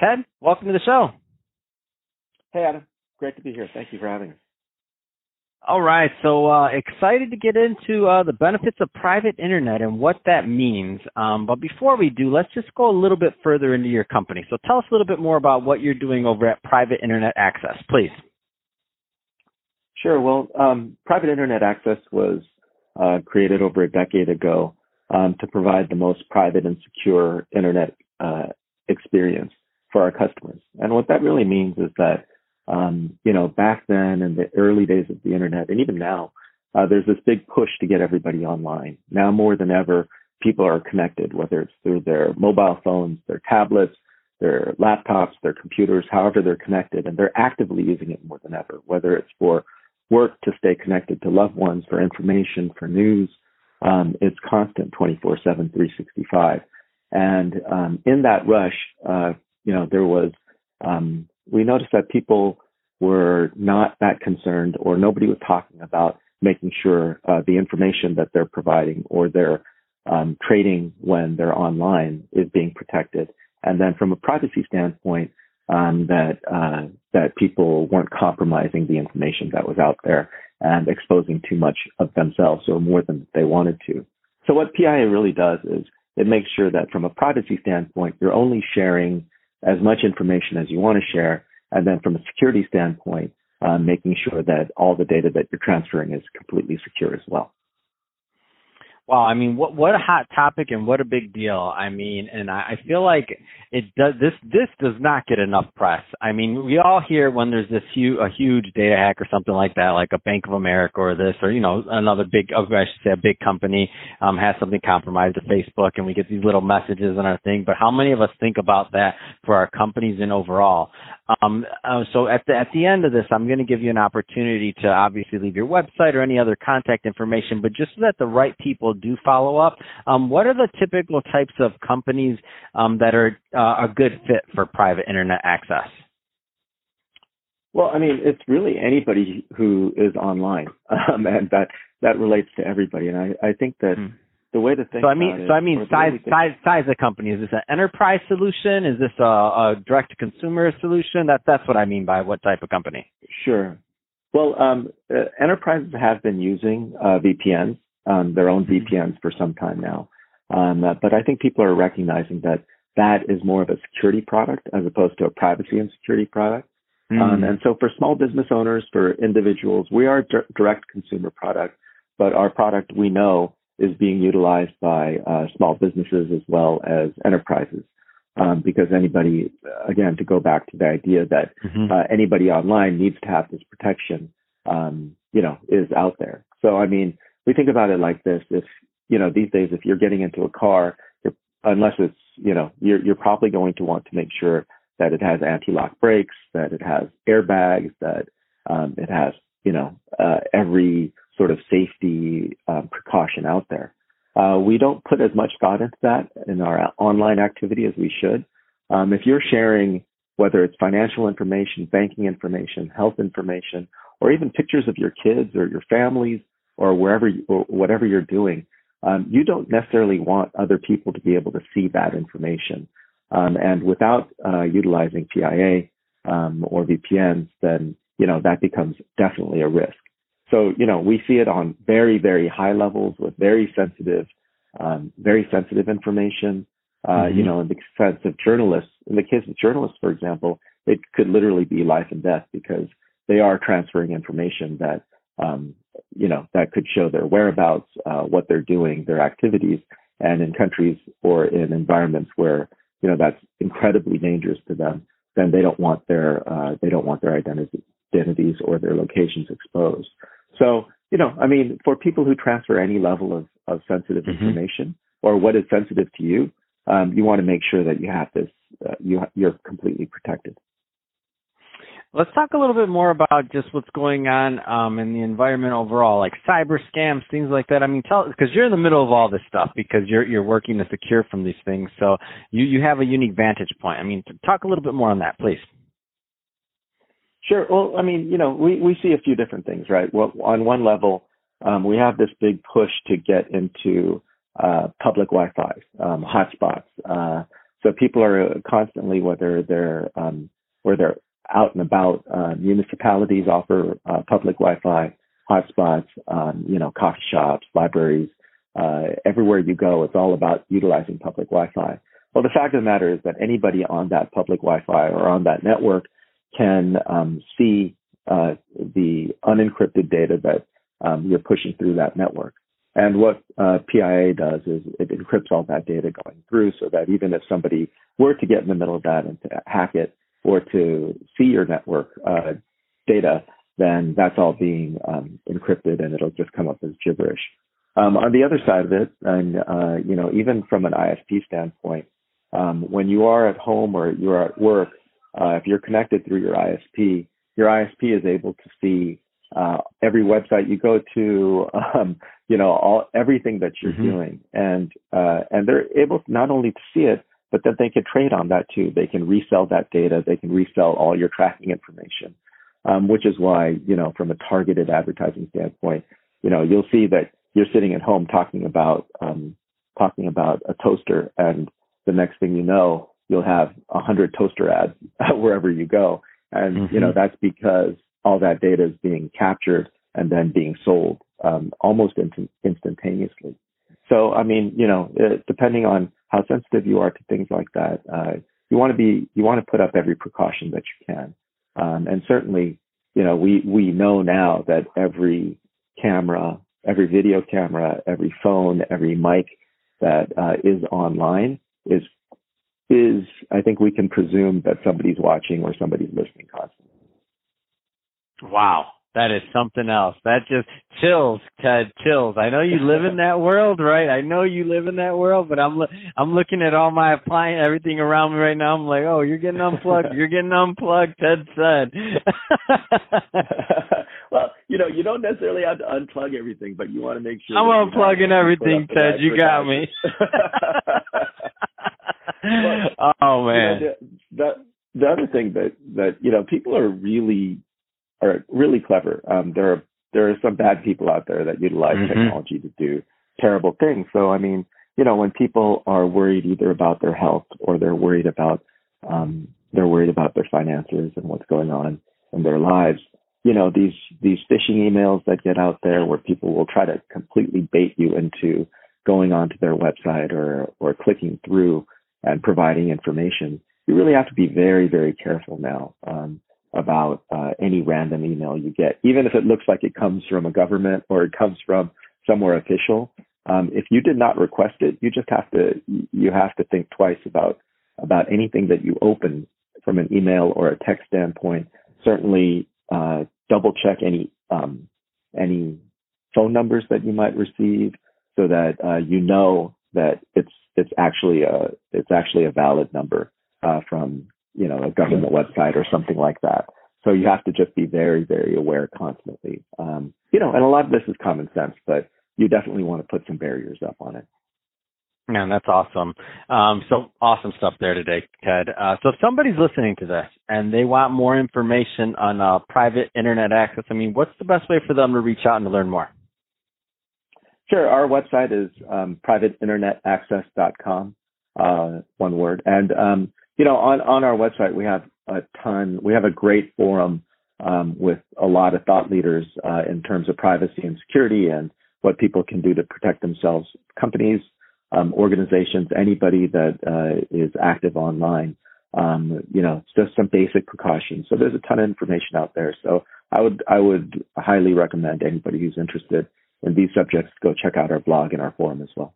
Ted, welcome to the show. Hey, Adam. Great to be here. Thank you for having us. All right, so uh, excited to get into uh, the benefits of private internet and what that means. Um, but before we do, let's just go a little bit further into your company. So tell us a little bit more about what you're doing over at Private Internet Access, please. Sure. Well, um, Private Internet Access was uh, created over a decade ago um, to provide the most private and secure internet uh, experience for our customers. And what that really means is that um, you know, back then in the early days of the internet, and even now, uh, there's this big push to get everybody online. Now more than ever, people are connected, whether it's through their mobile phones, their tablets, their laptops, their computers, however they're connected, and they're actively using it more than ever, whether it's for work to stay connected to loved ones, for information, for news. Um, it's constant 24 7, 365. And um, in that rush, uh, you know, there was um, we noticed that people were not that concerned or nobody was talking about making sure uh, the information that they're providing or they're um, trading when they're online is being protected. And then from a privacy standpoint, um, that uh, that people weren't compromising the information that was out there and exposing too much of themselves or more than they wanted to. So what PIA really does is it makes sure that from a privacy standpoint, you're only sharing as much information as you want to share. And then from a security standpoint, um, making sure that all the data that you're transferring is completely secure as well. Wow, I mean, what what a hot topic and what a big deal. I mean, and I, I feel like it does this this does not get enough press. I mean, we all hear when there's this huge a huge data hack or something like that, like a Bank of America or this or you know another big oh, I should say a big company um has something compromised to Facebook, and we get these little messages on our thing. But how many of us think about that for our companies and overall? Um, uh, so at the at the end of this, I'm going to give you an opportunity to obviously leave your website or any other contact information, but just so that the right people do follow up, um, what are the typical types of companies um, that are uh, a good fit for private internet access? Well, I mean, it's really anybody who is online, um, and that that relates to everybody. And I, I think that. Hmm the way to think. So I mean, so I mean, size size size of company. Is this an enterprise solution? Is this a, a direct to consumer solution? That that's what I mean by what type of company. Sure. Well, um, uh, enterprises have been using uh, VPNs, um, their own mm-hmm. VPNs for some time now, um, uh, but I think people are recognizing that that is more of a security product as opposed to a privacy and security product. Mm. and so for small business owners, for individuals, we are a direct consumer product, but our product we know is being utilized by uh, small businesses as well as enterprises. Um, because anybody, again, to go back to the idea that mm-hmm. uh, anybody online needs to have this protection, um, you know, is out there. So, I mean, we think about it like this: if you know, these days, if you're getting into a car, unless it's, you know, you're you're probably going to want to make sure that it has anti-lock brakes, that it has airbags, that um, it has, you know, uh, every sort of safety um, precaution out there. Uh, we don't put as much thought into that in our online activity as we should. Um, if you're sharing whether it's financial information, banking information, health information, or even pictures of your kids or your families or wherever you, or whatever you're doing, um, you don't necessarily want other people to be able to see that information. Um, and without uh, utilizing PIA um, or VPNs, then you know that becomes definitely a risk. So, you know, we see it on very, very high levels with very sensitive, um, very sensitive information. Uh, mm-hmm. You know, in the sense of journalists, in the case of journalists, for example, it could literally be life and death because they are transferring information that, um, you know, that could show their whereabouts, uh, what they're doing, their activities, and in countries or in environments where, you know, that's incredibly dangerous to them, then they don't want their, uh, they don't want their identity, identities or their locations exposed. So, you know, I mean, for people who transfer any level of, of sensitive mm-hmm. information or what is sensitive to you, um, you want to make sure that you have this, uh, you, you're completely protected. let's talk a little bit more about just what's going on um, in the environment overall, like cyber scams, things like that. I mean, tell because you're in the middle of all this stuff because you're you're working to secure from these things, so you you have a unique vantage point. I mean, talk a little bit more on that, please. Sure. Well, I mean, you know, we we see a few different things, right? Well, on one level, um, we have this big push to get into uh, public Wi-Fi um, hotspots. Uh, so people are constantly, whether they're um, where they're out and about, uh, municipalities offer uh, public Wi-Fi hotspots. Um, you know, coffee shops, libraries, uh, everywhere you go, it's all about utilizing public Wi-Fi. Well, the fact of the matter is that anybody on that public Wi-Fi or on that network can um, see uh, the unencrypted data that um, you're pushing through that network. And what uh, PIA does is it encrypts all that data going through so that even if somebody were to get in the middle of that and to hack it or to see your network uh, data, then that's all being um, encrypted and it'll just come up as gibberish. Um, on the other side of it, and uh, you know, even from an ISP standpoint, um, when you are at home or you're at work, uh, if you're connected through your ISP, your ISP is able to see uh, every website you go to, um, you know, all everything that you're mm-hmm. doing, and uh, and they're able not only to see it, but then they can trade on that too. They can resell that data. They can resell all your tracking information, um, which is why you know, from a targeted advertising standpoint, you know, you'll see that you're sitting at home talking about um, talking about a toaster, and the next thing you know, you'll have a hundred toaster ads wherever you go, and mm-hmm. you know that's because all that data is being captured and then being sold um, almost in- instantaneously. So, I mean, you know, uh, depending on how sensitive you are to things like that, uh, you want to be, you want to put up every precaution that you can. Um, and certainly, you know, we, we know now that every camera, every video camera, every phone, every mic that uh, is online is, is, I think we can presume that somebody's watching or somebody's listening constantly. Wow. That is something else. That just chills, Ted. Chills. I know you live in that world, right? I know you live in that world, but I'm I'm looking at all my appliance, everything around me right now. I'm like, oh, you're getting unplugged. you're getting unplugged. Ted said. well, you know, you don't necessarily have to unplug everything, but you want to make sure. I'm unplugging everything, Ted. You got me. oh man. You know, the, the the other thing that that you know people are really are really clever. Um, there are there are some bad people out there that utilize mm-hmm. technology to do terrible things. So I mean, you know, when people are worried either about their health or they're worried about um, they're worried about their finances and what's going on in their lives, you know, these these phishing emails that get out there where people will try to completely bait you into going onto their website or or clicking through and providing information. You really have to be very very careful now. Um, about uh, any random email you get, even if it looks like it comes from a government or it comes from somewhere official. Um, if you did not request it, you just have to you have to think twice about about anything that you open from an email or a text standpoint. Certainly, uh, double check any um, any phone numbers that you might receive, so that uh, you know that it's it's actually a it's actually a valid number uh, from you know, a government website or something like that. So you have to just be very, very aware constantly. Um, you know, and a lot of this is common sense, but you definitely want to put some barriers up on it. Man, that's awesome. Um, so awesome stuff there today, Ted. Uh, so if somebody's listening to this and they want more information on uh, private internet access, I mean, what's the best way for them to reach out and to learn more? Sure. Our website is um, privateinternetaccess.com, uh, one word. And um, you know, on, on our website, we have a ton, we have a great forum um, with a lot of thought leaders uh, in terms of privacy and security and what people can do to protect themselves, companies, um, organizations, anybody that uh, is active online. Um, you know, just some basic precautions. So there's a ton of information out there. So I would I would highly recommend anybody who's interested in these subjects go check out our blog and our forum as well.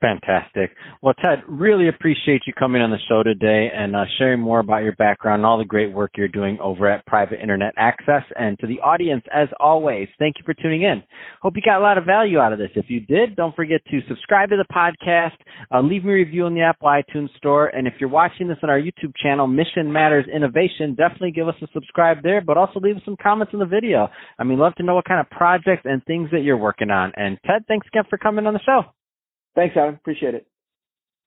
Fantastic. Well, Ted, really appreciate you coming on the show today and uh, sharing more about your background and all the great work you're doing over at Private Internet Access. And to the audience, as always, thank you for tuning in. Hope you got a lot of value out of this. If you did, don't forget to subscribe to the podcast, uh, leave me a review on the Apple iTunes Store, and if you're watching this on our YouTube channel, Mission Matters Innovation, definitely give us a subscribe there, but also leave us some comments in the video. I mean, love to know what kind of projects and things that you're working on. And Ted, thanks again for coming on the show. Thanks, Adam. Appreciate it.